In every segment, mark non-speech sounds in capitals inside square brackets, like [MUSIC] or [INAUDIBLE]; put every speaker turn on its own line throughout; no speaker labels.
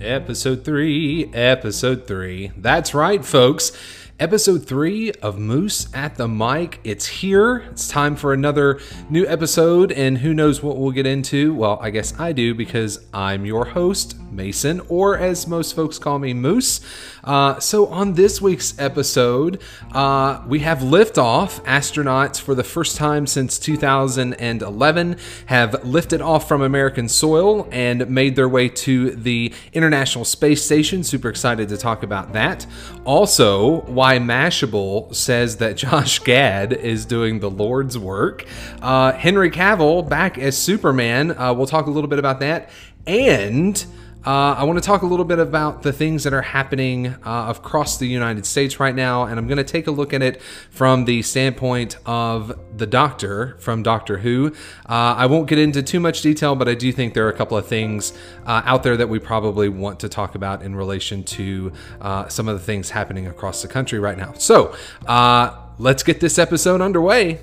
Episode 3, Episode 3. That's right, folks. Episode 3 of Moose at the Mic. It's here. It's time for another new episode, and who knows what we'll get into? Well, I guess I do because I'm your host, Mason, or as most folks call me, Moose. Uh, so, on this week's episode, uh, we have liftoff. Astronauts, for the first time since 2011, have lifted off from American soil and made their way to the International Space Station. Super excited to talk about that. Also, why Mashable says that [LAUGHS] Josh Gad is doing the Lord's work. Uh, Henry Cavill back as Superman. Uh, we'll talk a little bit about that. And uh, I want to talk a little bit about the things that are happening uh, across the United States right now, and I'm going to take a look at it from the standpoint of the Doctor from Doctor Who. Uh, I won't get into too much detail, but I do think there are a couple of things uh, out there that we probably want to talk about in relation to uh, some of the things happening across the country right now. So uh, let's get this episode underway.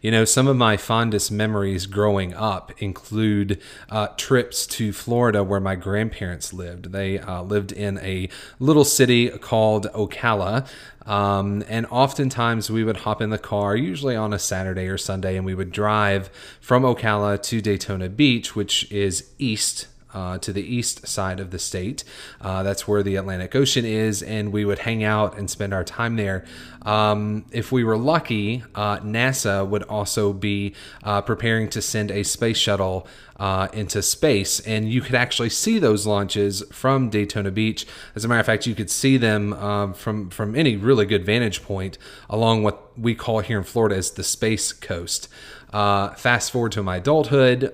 You know, some of my fondest memories growing up include uh, trips to Florida where my grandparents lived. They uh, lived in a little city called Ocala. Um, and oftentimes we would hop in the car, usually on a Saturday or Sunday, and we would drive from Ocala to Daytona Beach, which is east uh, to the east side of the state. Uh, that's where the Atlantic Ocean is, and we would hang out and spend our time there. Um, if we were lucky, uh, NASA would also be uh, preparing to send a space shuttle uh, into space, and you could actually see those launches from Daytona Beach. As a matter of fact, you could see them um, from from any really good vantage point along what we call here in Florida as the Space Coast. Uh, fast forward to my adulthood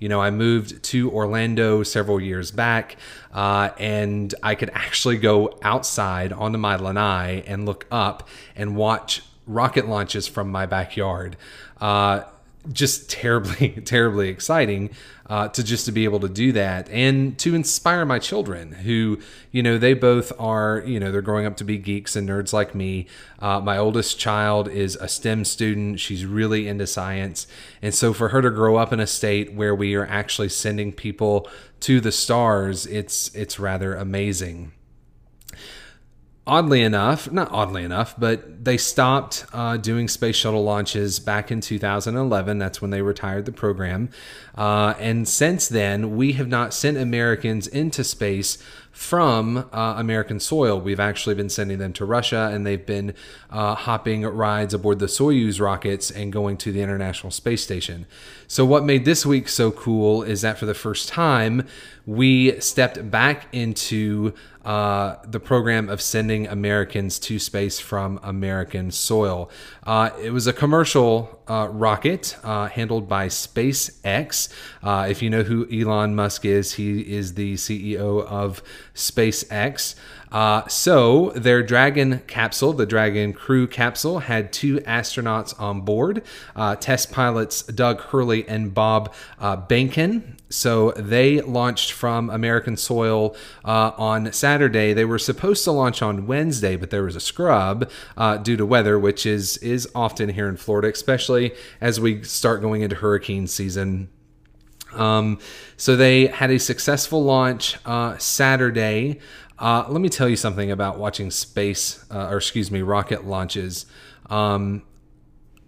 you know, I moved to Orlando several years back, uh, and I could actually go outside onto my lanai and look up and watch rocket launches from my backyard. Uh, just terribly, [LAUGHS] terribly exciting uh, to just to be able to do that and to inspire my children who, you know, they both are, you know, they're growing up to be geeks and nerds like me. Uh, my oldest child is a STEM student. She's really into science. And so for her to grow up in a state where we are actually sending people to the stars, it's, it's rather amazing oddly enough, not oddly enough, but they stopped uh, doing space shuttle launches back in 2011. That's when they retired the program. Uh, and since then, we have not sent Americans into space from uh, American soil. We've actually been sending them to Russia, and they've been uh, hopping rides aboard the Soyuz rockets and going to the International Space Station. So, what made this week so cool is that for the first time, we stepped back into uh, the program of sending Americans to space from American soil. Uh, it was a commercial uh, rocket uh, handled by SpaceX. Uh, if you know who Elon Musk is, he is the CEO of SpaceX. So their Dragon capsule, the Dragon crew capsule, had two astronauts on board, test pilots Doug Hurley and Bob uh, Behnken. So they launched from American soil uh, on Saturday. They were supposed to launch on Wednesday, but there was a scrub uh, due to weather, which is is often here in Florida, especially as we start going into hurricane season. Um, so they had a successful launch uh, Saturday. Uh, let me tell you something about watching space, uh, or excuse me, rocket launches. Um,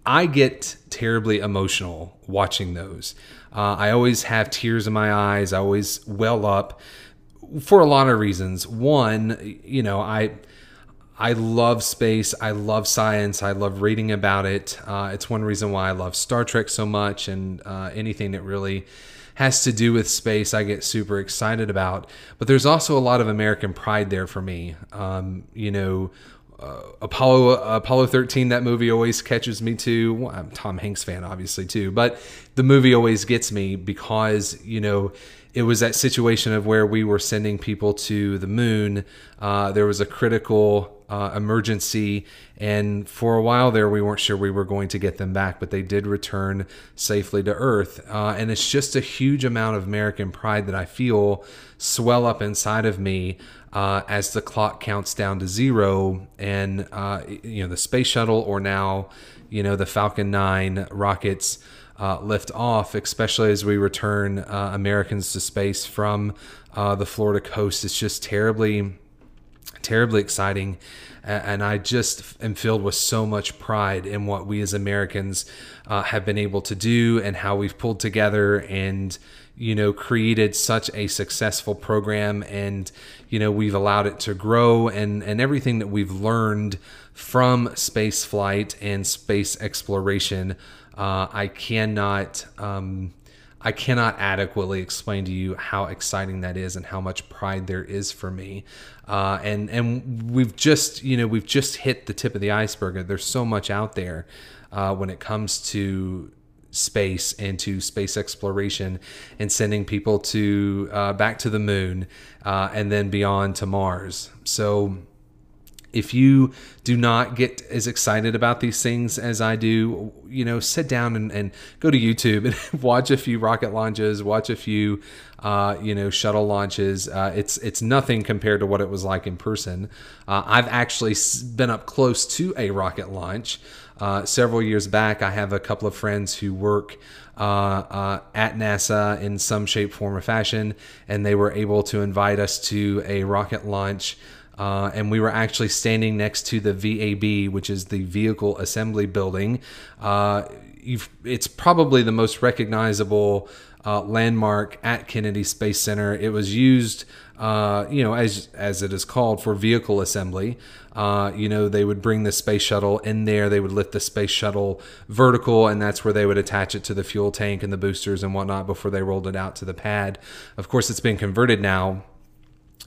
I get terribly emotional watching those. Uh, I always have tears in my eyes. I always well up for a lot of reasons. One, you know, I I love space. I love science. I love reading about it. Uh, it's one reason why I love Star Trek so much and uh, anything that really has to do with space, I get super excited about. But there's also a lot of American pride there for me. Um, you know, uh, Apollo Apollo 13 that movie always catches me too. Well, I'm Tom Hanks fan obviously too, but the movie always gets me because you know it was that situation of where we were sending people to the moon. Uh, there was a critical uh, emergency. And for a while there, we weren't sure we were going to get them back, but they did return safely to Earth. Uh, and it's just a huge amount of American pride that I feel swell up inside of me uh, as the clock counts down to zero, and uh, you know the space shuttle or now you know the Falcon 9 rockets uh, lift off, especially as we return uh, Americans to space from uh, the Florida coast. It's just terribly, terribly exciting. And I just am filled with so much pride in what we as Americans uh, have been able to do and how we've pulled together and, you know, created such a successful program. And, you know, we've allowed it to grow and, and everything that we've learned from space flight and space exploration uh, I cannot. Um, I cannot adequately explain to you how exciting that is and how much pride there is for me. Uh, and and we've just you know we've just hit the tip of the iceberg. There's so much out there uh, when it comes to space and to space exploration and sending people to uh, back to the moon uh, and then beyond to Mars. So if you do not get as excited about these things as I do, you know, sit down and, and go to YouTube and [LAUGHS] watch a few rocket launches, watch a few, uh, you know, shuttle launches. Uh, it's it's nothing compared to what it was like in person. Uh, I've actually been up close to a rocket launch uh, several years back. I have a couple of friends who work. Uh, uh, at NASA in some shape, form, or fashion, and they were able to invite us to a rocket launch uh, and we were actually standing next to the VAB, which is the Vehicle Assembly Building. Uh, it's probably the most recognizable uh, landmark at Kennedy Space Center. It was used, uh, you know, as as it is called for vehicle assembly. Uh, you know, they would bring the space shuttle in there. They would lift the space shuttle vertical, and that's where they would attach it to the fuel tank and the boosters and whatnot before they rolled it out to the pad. Of course, it's been converted now,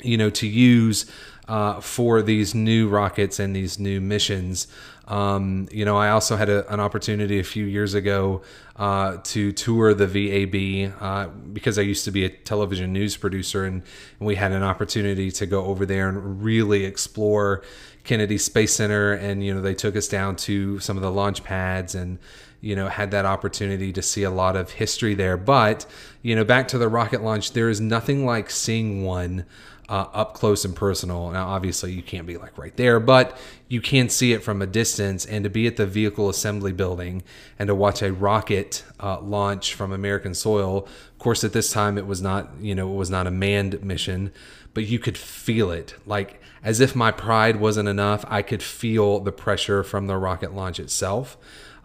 you know, to use uh, for these new rockets and these new missions. Um, you know, I also had a, an opportunity a few years ago uh, to tour the VAB uh, because I used to be a television news producer, and, and, we had an opportunity to go over there and really explore Kennedy Space Center. And you know, they took us down to some of the launch pads and you know had that opportunity to see a lot of history there. But you know, back to the rocket launch, there is nothing like seeing one uh, up close and personal. Now, obviously, you can't be like right there, but you can see it from a distance. And to be at the vehicle assembly building and to watch a rocket uh, launch from American soil, of course, at this time it was not, you know, it was not a manned mission, but you could feel it like as if my pride wasn't enough. I could feel the pressure from the rocket launch itself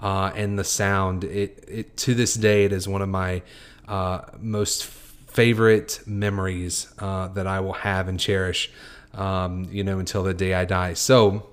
uh, and the sound. It, it to this day, it is one of my uh, most favorite memories uh, that I will have and cherish, um, you know, until the day I die. So,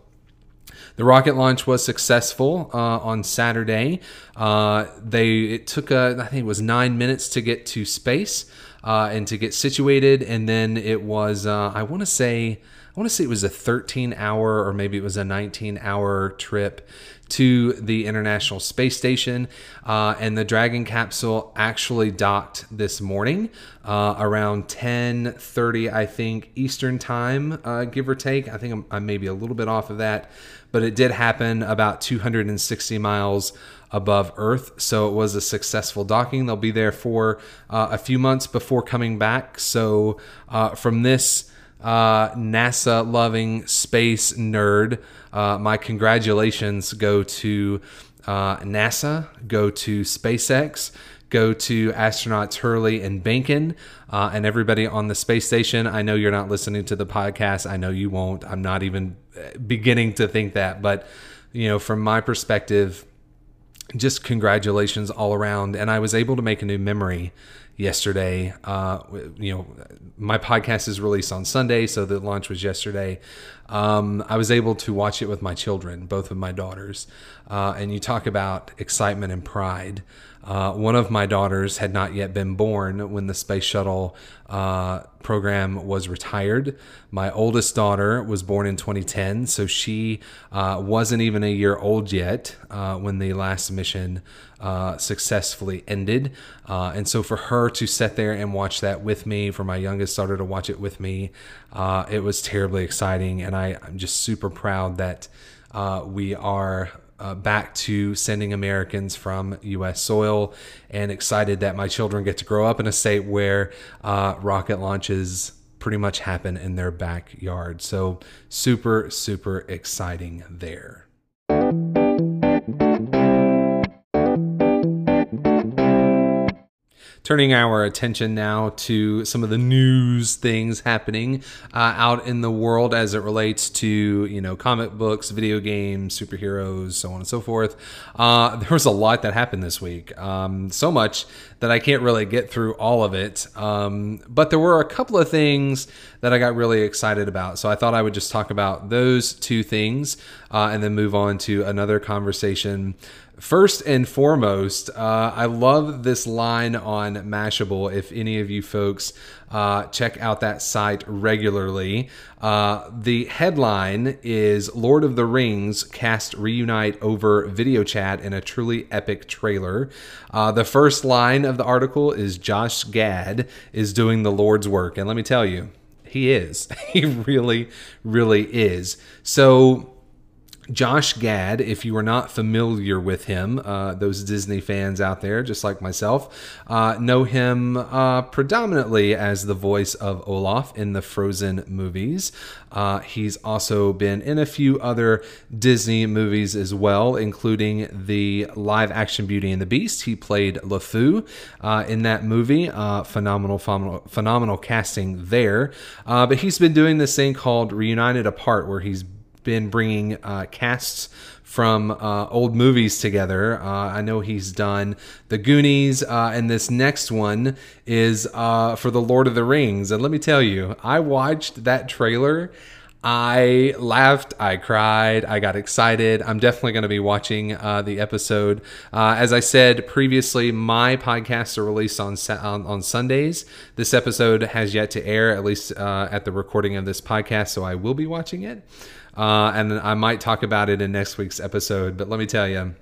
the rocket launch was successful uh, on Saturday. Uh, they it took a, I think it was nine minutes to get to space uh, and to get situated, and then it was uh, I want to say I want to say it was a 13 hour or maybe it was a 19 hour trip to the International Space Station. Uh, and the Dragon capsule actually docked this morning uh, around 10:30, I think, Eastern time, uh, give or take. I think I'm, I'm maybe a little bit off of that, but it did happen about 260 miles above Earth. So it was a successful docking. They'll be there for uh, a few months before coming back. So uh, from this uh, NASA loving space nerd, uh, my congratulations go to uh, NASA, go to SpaceX, go to astronauts Hurley and Behnken, uh, and everybody on the space station. I know you're not listening to the podcast. I know you won't. I'm not even uh, beginning to think that. But, you know, from my perspective, just congratulations all around. And I was able to make a new memory yesterday. Uh, you know, my podcast is released on Sunday, so the launch was yesterday. Um, I was able to watch it with my children, both of my daughters. Uh, and you talk about excitement and pride. Uh, one of my daughters had not yet been born when the space shuttle uh, program was retired. My oldest daughter was born in 2010, so she uh, wasn't even a year old yet uh, when the last mission uh, successfully ended. Uh, and so for her to sit there and watch that with me, for my youngest daughter to watch it with me, it was terribly exciting. And I, I'm just super proud that we are uh, back to sending Americans from U.S. soil, and excited that my children get to grow up in a state where uh, rocket launches pretty much happen in their backyard. So, super, super exciting there. Turning our attention now to some of the news things happening uh, out in the world as it relates to you know comic books, video games, superheroes, so on and so forth. Uh, there was a lot that happened this week, um, so much that I can't really get through all of it. Um, but there were a couple of things that I got really excited about, so I thought I would just talk about those two things uh, and then move on to another conversation First and foremost, uh, I love this line on Mashable. If any of you folks uh, check out that site regularly, uh, the headline is Lord of the Rings cast reunite over video chat in a truly epic trailer. Uh, the first line of the article is Josh Gad is doing the Lord's work. And let me tell you, he is. [LAUGHS] he really, really is. So, Josh Gad, if you are not familiar with him, uh, those Disney fans out there, just like myself, uh, know him uh, predominantly as the voice of Olaf in the Frozen movies. Uh, he's also been in a few other Disney movies as well, including the live action Beauty and the Beast. He played LeFou uh, in that movie. Uh, phenomenal, phenomenal, phenomenal casting there. but he's been doing this thing called Reunited Apart, where he's been bringing uh, casts from uh, old movies together. Uh, I know he's done The Goonies, uh, and this next one is uh, for The Lord of the Rings. And let me tell you, I watched that trailer. I laughed, I cried, I got excited. I'm definitely going to be watching uh, the episode. Uh, as I said previously, my podcasts are released on, on, on Sundays. This episode has yet to air, at least at the recording of this podcast, so I will be watching it. Uh, and I might talk about it in next week's episode. But let me tell you,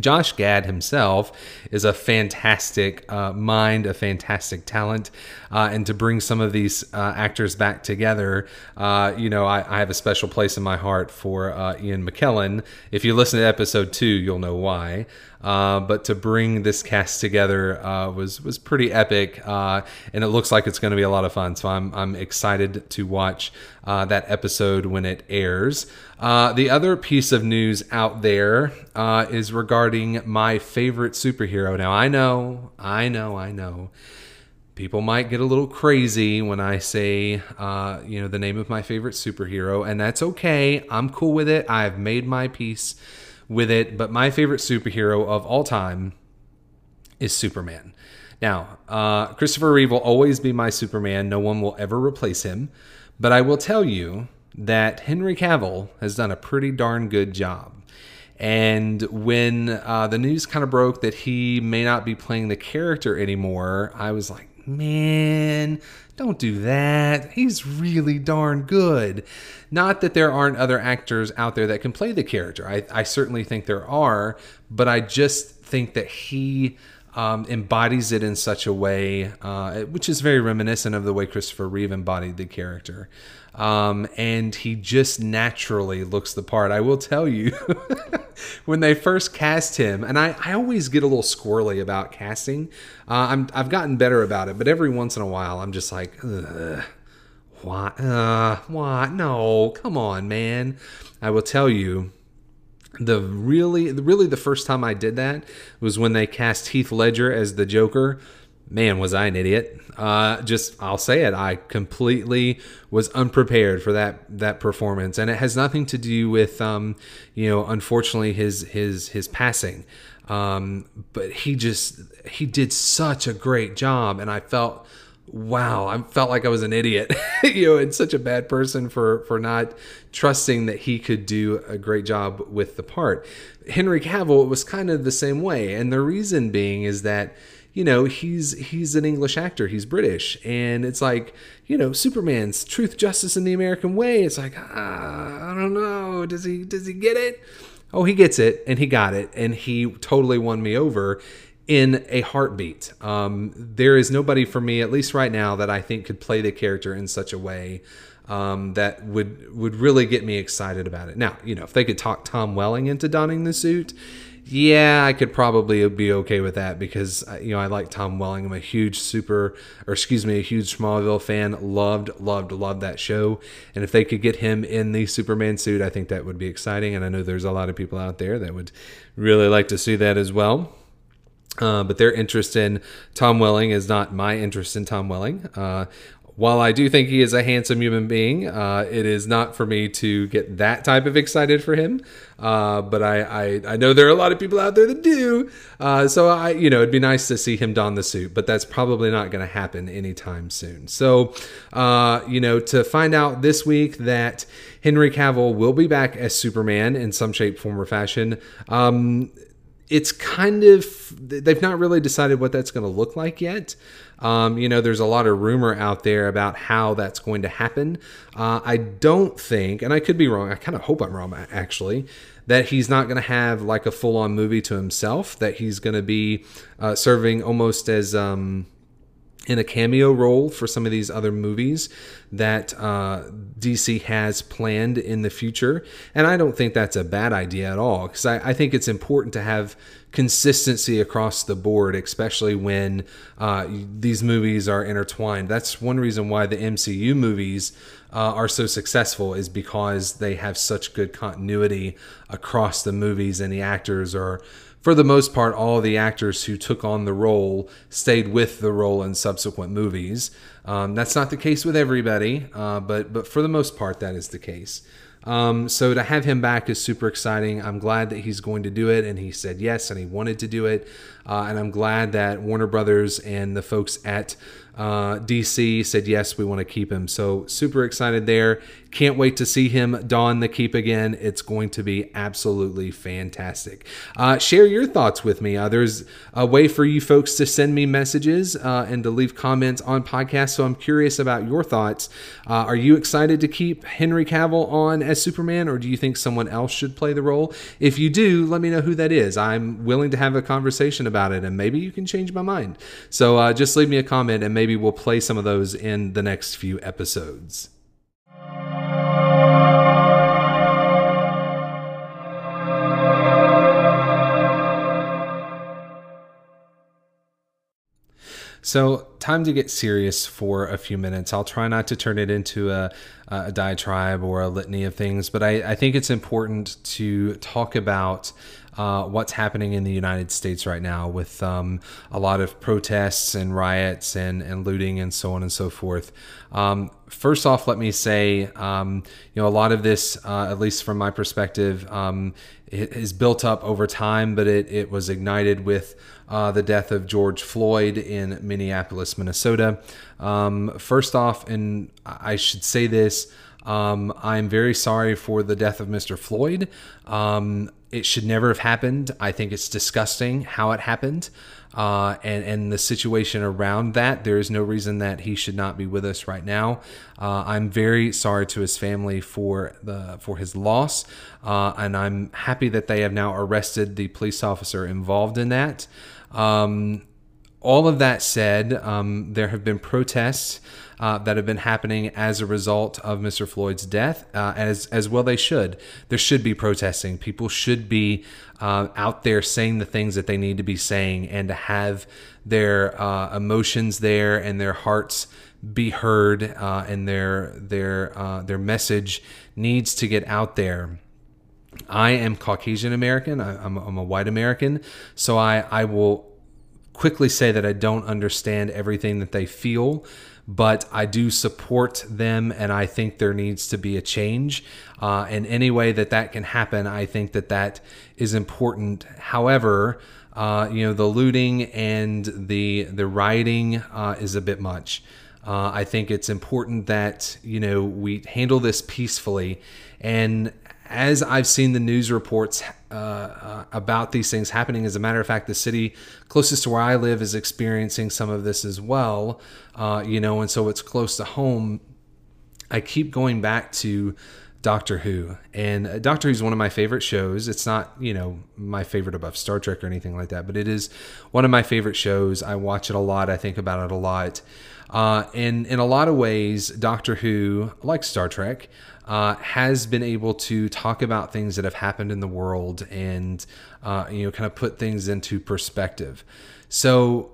Josh Gad himself is a fantastic uh, mind, a fantastic talent, uh, and to bring some of these uh, actors back together, uh, you know, I, I, have a special place in my heart for uh, Ian McKellen. If you listen to episode two, you'll know why. Uh, but to bring this cast together was was pretty epic, and it looks like it's going to be a lot of fun. So I'm I'm excited to watch that episode when it airs. Uh, the other piece of news out there uh, is regarding my favorite superhero. Now, I know, I know, I know. People might get a little crazy when I say, uh, you know, the name of my favorite superhero, and that's okay. I'm cool with it. I've made my peace with it. But my favorite superhero of all time is Superman. Now, uh, Christopher Reeve will always be my Superman. No one will ever replace him. But I will tell you that Henry Cavill has done a pretty darn good job. And when uh, the news kind of broke that he may not be playing the character anymore, I was like, man, don't do that. He's really darn good. Not that there aren't other actors out there that can play the character. I, I certainly think there are, but I just think that he um, embodies it in such a way, uh, which is very reminiscent of the way Christopher Reeve embodied the character. Um, and he just naturally looks the part. I will tell you, [LAUGHS] when they first cast him, and I, I always get a little squirrely about casting. Uh, I'm, I've gotten better about it, but every once in a while, I'm just like, what? Uh, what? No, come on, man. I will tell you, the really really the first time I did that was when they cast Heath Ledger as the Joker. Man, was I an idiot. Uh, just I'll say it. I completely was unprepared for that that performance, and it has nothing to do with um, you know, unfortunately his his his passing. Um, but he just he did such a great job, and I felt wow, I felt like I was an idiot, [LAUGHS] you know, and such a bad person for for not trusting that he could do a great job with the part. Henry Cavill it was kind of the same way, and the reason being is that you know he's he's an English actor, he's British, and it's like you know Superman's truth, justice, and the American way. It's like ah, I don't know, does he does he get it? Oh, he gets it, and he got it, and he totally won me over in a heartbeat. Um, there is nobody for me, at least right now, that I think could play the character in such a way um, that would would really get me excited about it. Now, you know, if they could talk Tom Welling into donning the suit, yeah, I could probably be okay with that because uh, you know I like Tom Welling. I'm a huge super, or excuse me, a huge Smallville fan. Loved, loved, loved that show. And if they could get him in the Superman suit, I think that would be exciting. And I know there's a lot of people out there that would really like to see that as well. Uh, but their interest in Tom Welling is not my interest in Tom Welling. Uh, while I do think he is a handsome human being, uh, it is not for me to get that type of excited for him. Uh, but I, I, I, know there are a lot of people out there that do. Uh, so I, you know, it'd be nice to see him don the suit, but that's probably not going to happen anytime soon. So, uh, you know, to find out this week that Henry Cavill will be back as Superman in some shape, form, or fashion. Um, it's kind of they've not really decided what that's going to look like yet. Um, you know, there's a lot of rumor out there about how that's going to happen. Uh, I don't think, and I could be wrong. I kind of hope I'm wrong, actually, that he's not going to have like a full on movie to himself. That he's going to be uh, serving almost as um, in a cameo role for some of these other movies that uh, DC has planned in the future. And I don't think that's a bad idea at all because I, I, think it's important to have consistency across the board, especially when uh, these movies are intertwined. That's one reason why the MCU movies uh, are so successful is because they have such good continuity across the movies and the actors are for the most part, all the actors who took on the role stayed with the role in subsequent movies. Um, that's not the case with everybody, uh, but but for the most part, that is the case. Um, so to have him back is super exciting. I'm glad that he's going to do it, and he said yes, and he wanted to do it. Uh, and I'm glad that Warner Brothers and the folks at uh, DC said yes, we want to keep him. So super excited there. Can't wait to see him don the keep again. It's going to be absolutely fantastic. Uh, share your thoughts with me. Uh, there's a way for you folks to send me messages uh, and to leave comments on podcasts. So I'm curious about your thoughts. Uh, are you excited to keep Henry Cavill on as Superman, or do you think someone else should play the role? If you do, let me know who that is. I'm willing to have a conversation about it, and maybe you can change my mind. So uh, just leave me a comment, and maybe we'll play some of those in the next few episodes. So, time to get serious for a few minutes. I'll try not to turn it into a, a diatribe or a litany of things, but I, I think it's important to talk about uh, what's happening in the United States right now with um, a lot of protests and riots and, and looting and so on and so forth. Um, first off, let me say, um, you know, a lot of this, uh, at least from my perspective, um, is built up over time, but it, it was ignited with uh, the death of George Floyd in Minneapolis, Minnesota. Um, first off, and I should say this, um, I'm very sorry for the death of Mr. Floyd. Um, it should never have happened. I think it's disgusting how it happened. Uh, and, and the situation around that, there is no reason that he should not be with us right now. Uh, I'm very sorry to his family for the for his loss, uh, and I'm happy that they have now arrested the police officer involved in that. Um, all of that said, um, there have been protests uh, that have been happening as a result of Mr. Floyd's death, uh, as as well they should. There should be protesting. People should be uh, out there saying the things that they need to be saying, and to have their uh, emotions there and their hearts be heard, uh, and their their uh, their message needs to get out there. I am Caucasian American. I, am a white American, so I I will quickly say that I don't understand everything that they feel, but I do support them, and I think there needs to be a change. Uh, in any way that that can happen, I think that that is important. However, uh, you know, the looting and the the rioting uh, is a bit much. Uh, I think it's important that you know we handle this peacefully, and as I've seen the news reports uh, uh, about these things happening, as a matter of fact, the city closest to where I live is experiencing some of this as well. Uh, you know, and so it's close to home. I keep going back to Doctor Who, and uh, Doctor Who is one of my favorite shows. It's not, you know, my favorite above Star Trek or anything like that, but it is one of my favorite shows. I watch it a lot. I think about it a lot. Uh, and in a lot of ways, Doctor Who, like Star Trek, uh, has been able to talk about things that have happened in the world and uh, you know kind of put things into perspective. So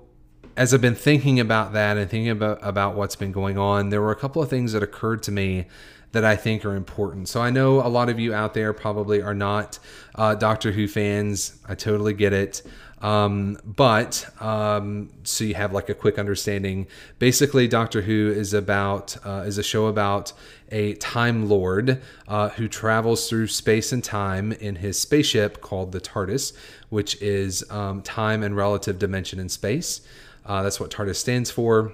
as I've been thinking about that and thinking about about what's been going on, there were a couple of things that occurred to me that I think are important. So I know a lot of you out there probably are not uh, Doctor Who fans. I totally get it. Um, but um, so you have like a quick understanding. Basically, Doctor Who is about uh, is a show about a Time Lord uh, who travels through space and time in his spaceship called the TARDIS, which is um, time and relative dimension in space. Uh, that's what TARDIS stands for.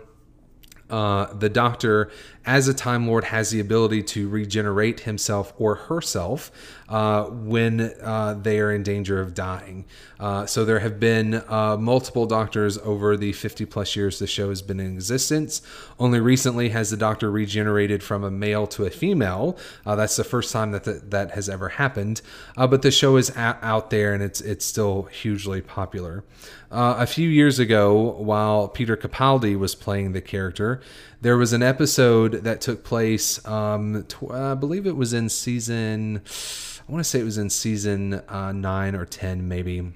Uh, the doctor, as a Time Lord, has the ability to regenerate himself or herself uh, when uh, they are in danger of dying. Uh, so there have been uh, multiple doctors over the 50 plus years the show has been in existence. Only recently has the doctor regenerated from a male to a female. Uh, that's the first time that the, that has ever happened. but the show is a- out there and it's it's still hugely popular. a few years ago, while Peter Capaldi was playing the character, there was an episode that took place. Um, tw- I believe it was in season. I want to say it was in season uh, nine or ten, maybe.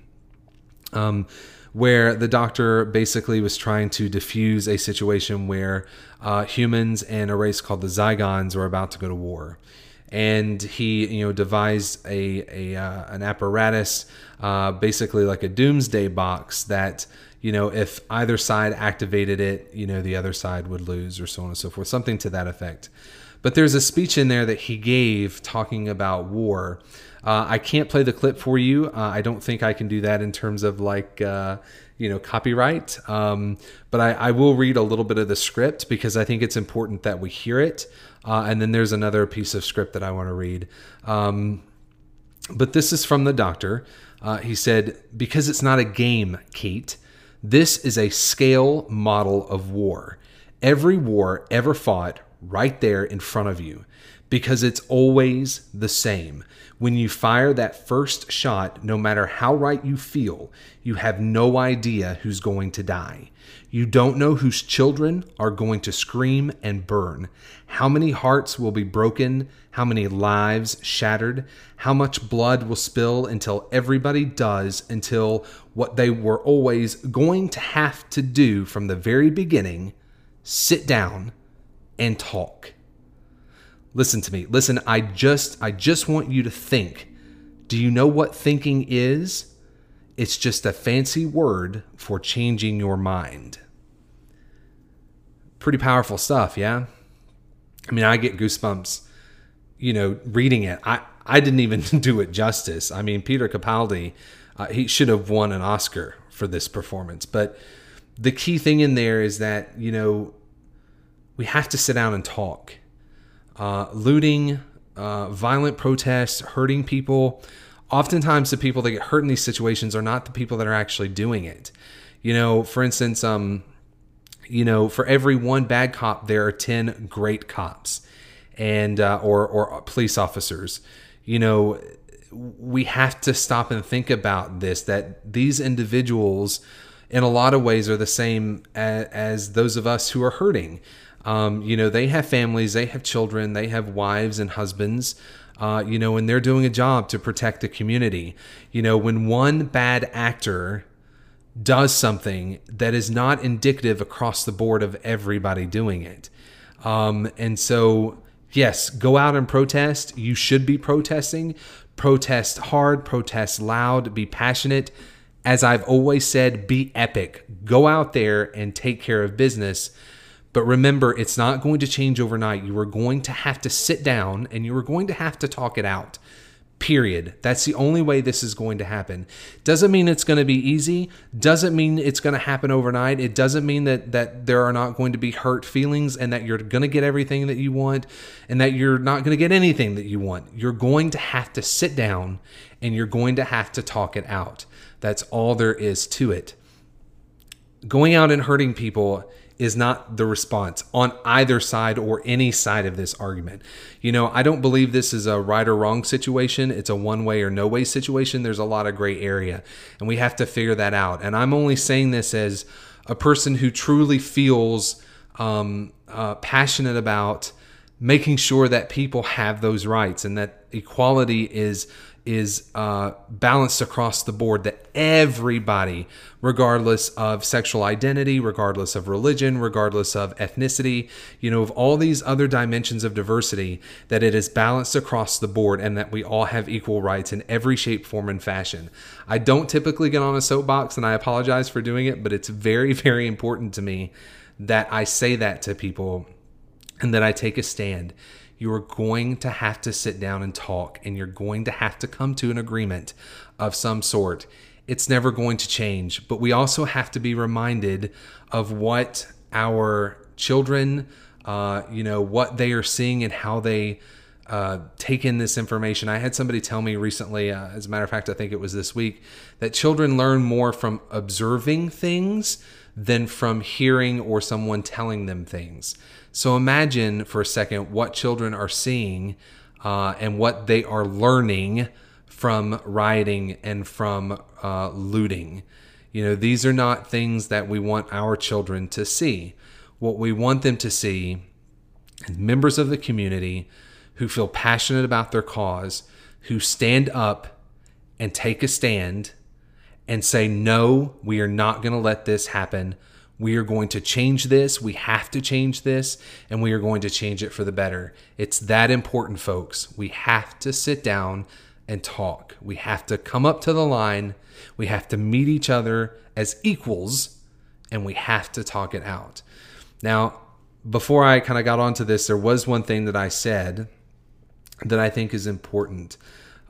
Um, where the doctor basically was trying to diffuse a situation where uh, humans and a race called the Zygons were about to go to war, and he, you know, devised a, a uh, an apparatus, uh, basically like a doomsday box that you know, if either side activated it, you know, the other side would lose, or so on and so forth, something to that effect. But there's a speech in there that he gave talking about war. Uh, I can't play the clip for you. Uh, I don't think I can do that in terms of like, uh, you know, copyright. Um, but I, I, will read a little bit of the script because I think it's important that we hear it. Uh, and then there's another piece of script that I want to read. Um, but this is from the doctor. Uh, he said, Because it's not a game, Kate. This is a scale model of war. Every war ever fought right there in front of you because it's always the same. When you fire that first shot, no matter how right you feel, you have no idea who's going to die. You don't know whose children are going to scream and burn, how many hearts will be broken, how many lives shattered, how much blood will spill until everybody does, until what they were always going to have to do from the very beginning sit down and talk. Listen to me. Listen, I just I just want you to think. Do you know what thinking is? It's just a fancy word for changing your mind. Pretty powerful stuff, yeah? I mean, I get goosebumps, you know, reading it. I, I didn't even [LAUGHS] do it justice. I mean, Peter Capaldi, uh, he should have won an Oscar for this performance. But the key thing in there is that, you know, we have to sit down and talk. Uh, looting, uh, violent protests, hurting people, oftentimes the people that get hurt in these situations are not the people that are actually doing it. You know, for instance, um, you know, for every one bad cop, there are ten great cops, and uh, or or police officers. You know, we have to stop and think about this. That these individuals, in a lot of ways, are the same as, as those of us who are hurting. Um, you know, they have families, they have children, they have wives and husbands uh, you know, when they're doing a job to protect the community. You know, when one bad actor does something that is not indicative across the board of everybody doing it. Um, and so, yes, go out and protest. You should be protesting. Protest hard, protest loud, be passionate. As I've always said, be epic. Go out there and take care of business but remember, it's not going to change overnight. You are going to have to sit down and you are going to have to talk it out. Period. That's the only way this is going to happen. Doesn't mean it's going to be easy. Doesn't mean it's going to happen overnight. It doesn't mean that that there are not going to be hurt feelings and that you're going to get everything that you want and that you're not going to get anything that you want. You're going to have to sit down and you're going to have to talk it out. That's all there is to it. Going out and hurting people is not the response on either side or any side of this argument. You know, I don't believe this is a right or wrong situation. It's a one way or no way situation. There's a lot of gray area, and we have to figure that out. And I'm only saying this as a person who truly feels um, uh, passionate about making sure that people have those rights and that equality is is uh, balanced across the board that everybody regardless of sexual identity regardless of religion regardless of ethnicity you know of all these other dimensions of diversity that it is balanced across the board and that we all have equal rights in every shape form and fashion. I don't typically get on a soapbox and i apologize for doing it but it's very [LAUGHS] very important to me that i say that to people and that i take a stand you are going to have to sit down and talk and you're going to have to come to an agreement of some sort. It's never going to change, but we also have to be reminded of what our children, uh, you know, what they are seeing and how they uh, take in this information. I had somebody tell me recently, uh, as a matter of fact, I think it was this week, that children learn more from observing things than from hearing or someone telling them things. So imagine for a second what children are seeing uh, and what they are learning from rioting and from uh, looting. You know, these are not things that we want our children to see. What we want them to see is members of the community who feel passionate about their cause, who stand up and take a stand and say, no, we are not going to let this happen. We are going to change this. We have to change this, and we are going to change it for the better. It's that important, folks. We have to sit down and talk. We have to come up to the line. We have to meet each other as equals, and we have to talk it out. Now, before I kind of got onto this, there was one thing that I said that I think is important.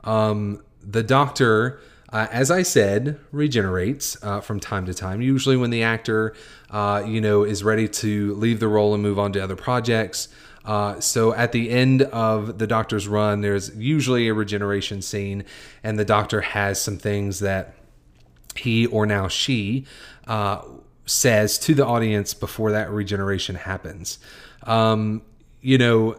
Um, the doctor uh, as I said, regenerates uh, from time to time. Usually, when the actor, uh, you know, is ready to leave the role and move on to other projects. Uh, so at the end of the Doctor's run, there's usually a regeneration scene, and the Doctor has some things that he or now she uh, says to the audience before that regeneration happens. Um, you know,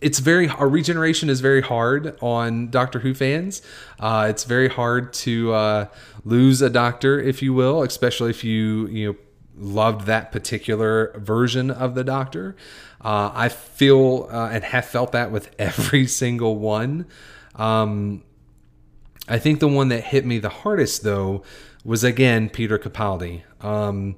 it's very our regeneration is very hard on Doctor Who fans. Uh, it's very hard to uh, lose a Doctor, if you will, especially if you you know loved that particular version of the Doctor. Uh, I feel uh, and have felt that with [LAUGHS] every single one. Um, I think the one that hit me the hardest though was again Peter Capaldi. Um,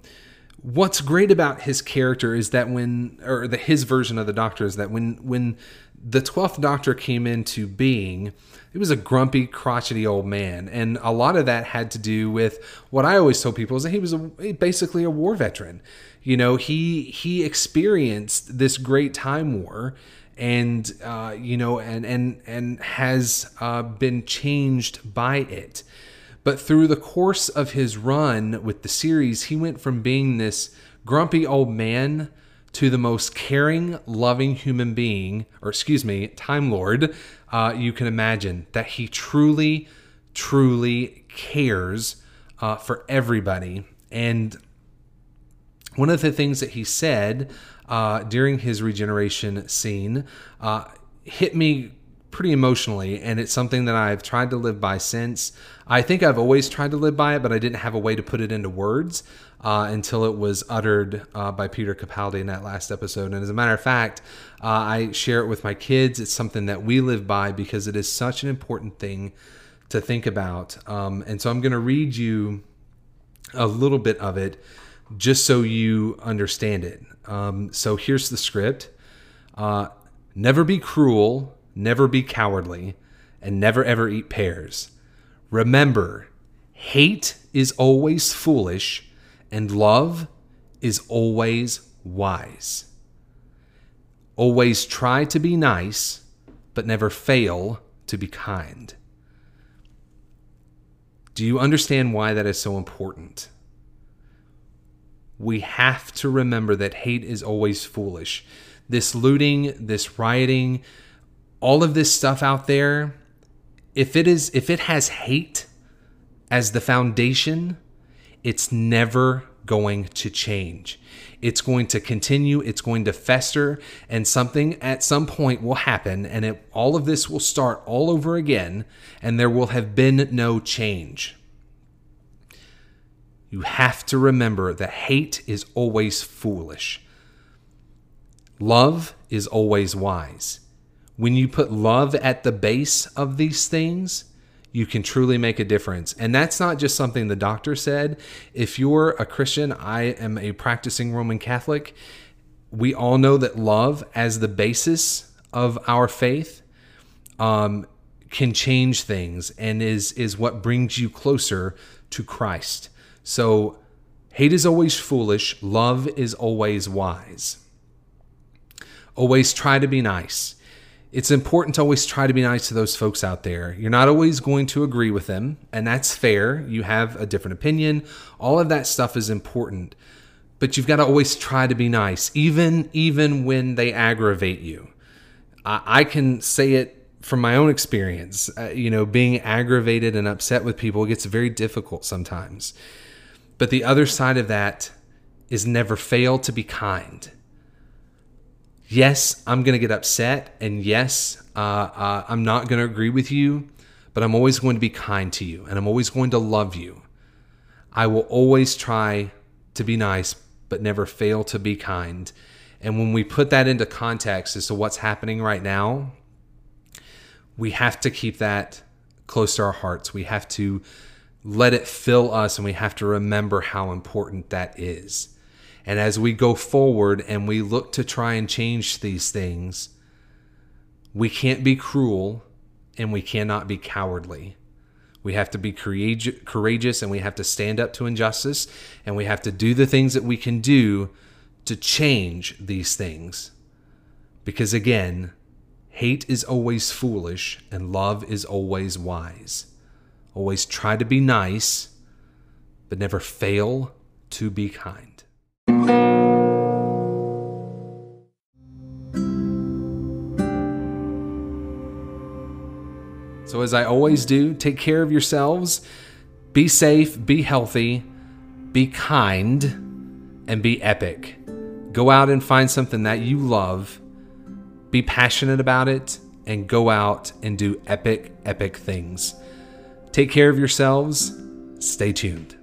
what's great about his character is that when or the his version of the doctor is that when when the 12th doctor came into being he was a grumpy crotchety old man. And a lot of that had to do with what i always tell people is that he was a, basically a war veteran. You know he he experienced this great time war and uh, you know and and and has uh, been changed by it but through the course of his run with the series, he went from being this grumpy old man to the most caring, loving human being, or excuse me, Time Lord, uh, you can imagine. That he truly, truly cares uh, for everybody. And one of the things that he said uh, during his regeneration scene uh, hit me pretty emotionally, and it's something that I've tried to live by since. I think I've always tried to live by it, but I didn't have a way to put it into words uh, until it was uttered uh, by Peter Capaldi in that last episode. And as a matter of fact, uh, I share it with my kids. It's something that we live by because it is such an important thing to think about. Um, and so I'm going to read you a little bit of it just so you understand it. Um, so here's the script uh, Never be cruel never be cowardly, and never ever eat pears. Remember, hate is always foolish, and love is always wise. Always try to be nice, but never fail to be kind. Do you understand why that is so important? We have to remember that hate is always foolish. This looting, this rioting, all of this stuff out there, if it is if it has hate as the foundation, it's never going to change. It's going to continue, it's going to fester, and something at some point will happen, and it, all of this will start all over again, and there will have been no change. You have to remember that hate is always foolish. Love is always wise. When you put love at the base of these things, you can truly make a difference. And that's not just something the doctor said. If you're a Christian, I am a practicing Roman Catholic. We all know that love, as the basis of our faith, um, can change things and is is what brings you closer to Christ. So hate is always foolish, love is always wise. Always try to be nice it's important to always try to be nice to those folks out there. You're not always going to agree with them, and that's fair. You have a different opinion. All of that stuff is important. But you've got to always try to be nice, even even when they aggravate you. I, I can say it from my own experience. Uh, you know, being aggravated and upset with people gets very difficult sometimes. But the other side of that is never fail to be kind yes, I'm going to get upset, and yes, uh, uh, I'm not going to agree with you, but I'm always going to be kind to you, and I'm always going to love you. I will always try to be nice, but never fail to be kind. And when we put that into context as to what's happening right now, we have to keep that close to our hearts. We have to let it fill us, and we have to remember how important that is. And as we go forward and we look to try and change these things, we can't be cruel and we cannot be cowardly. We have to be courageous and we have to stand up to injustice and we have to do the things that we can do to change these things. Because again, hate is always foolish and love is always wise. Always try to be nice, but never fail to be kind. So, as I always do, take care of yourselves, be safe, be healthy, be kind, and be epic. Go out and find something that you love, be passionate about it, and go out and do epic, epic things. Take care of yourselves. Stay tuned.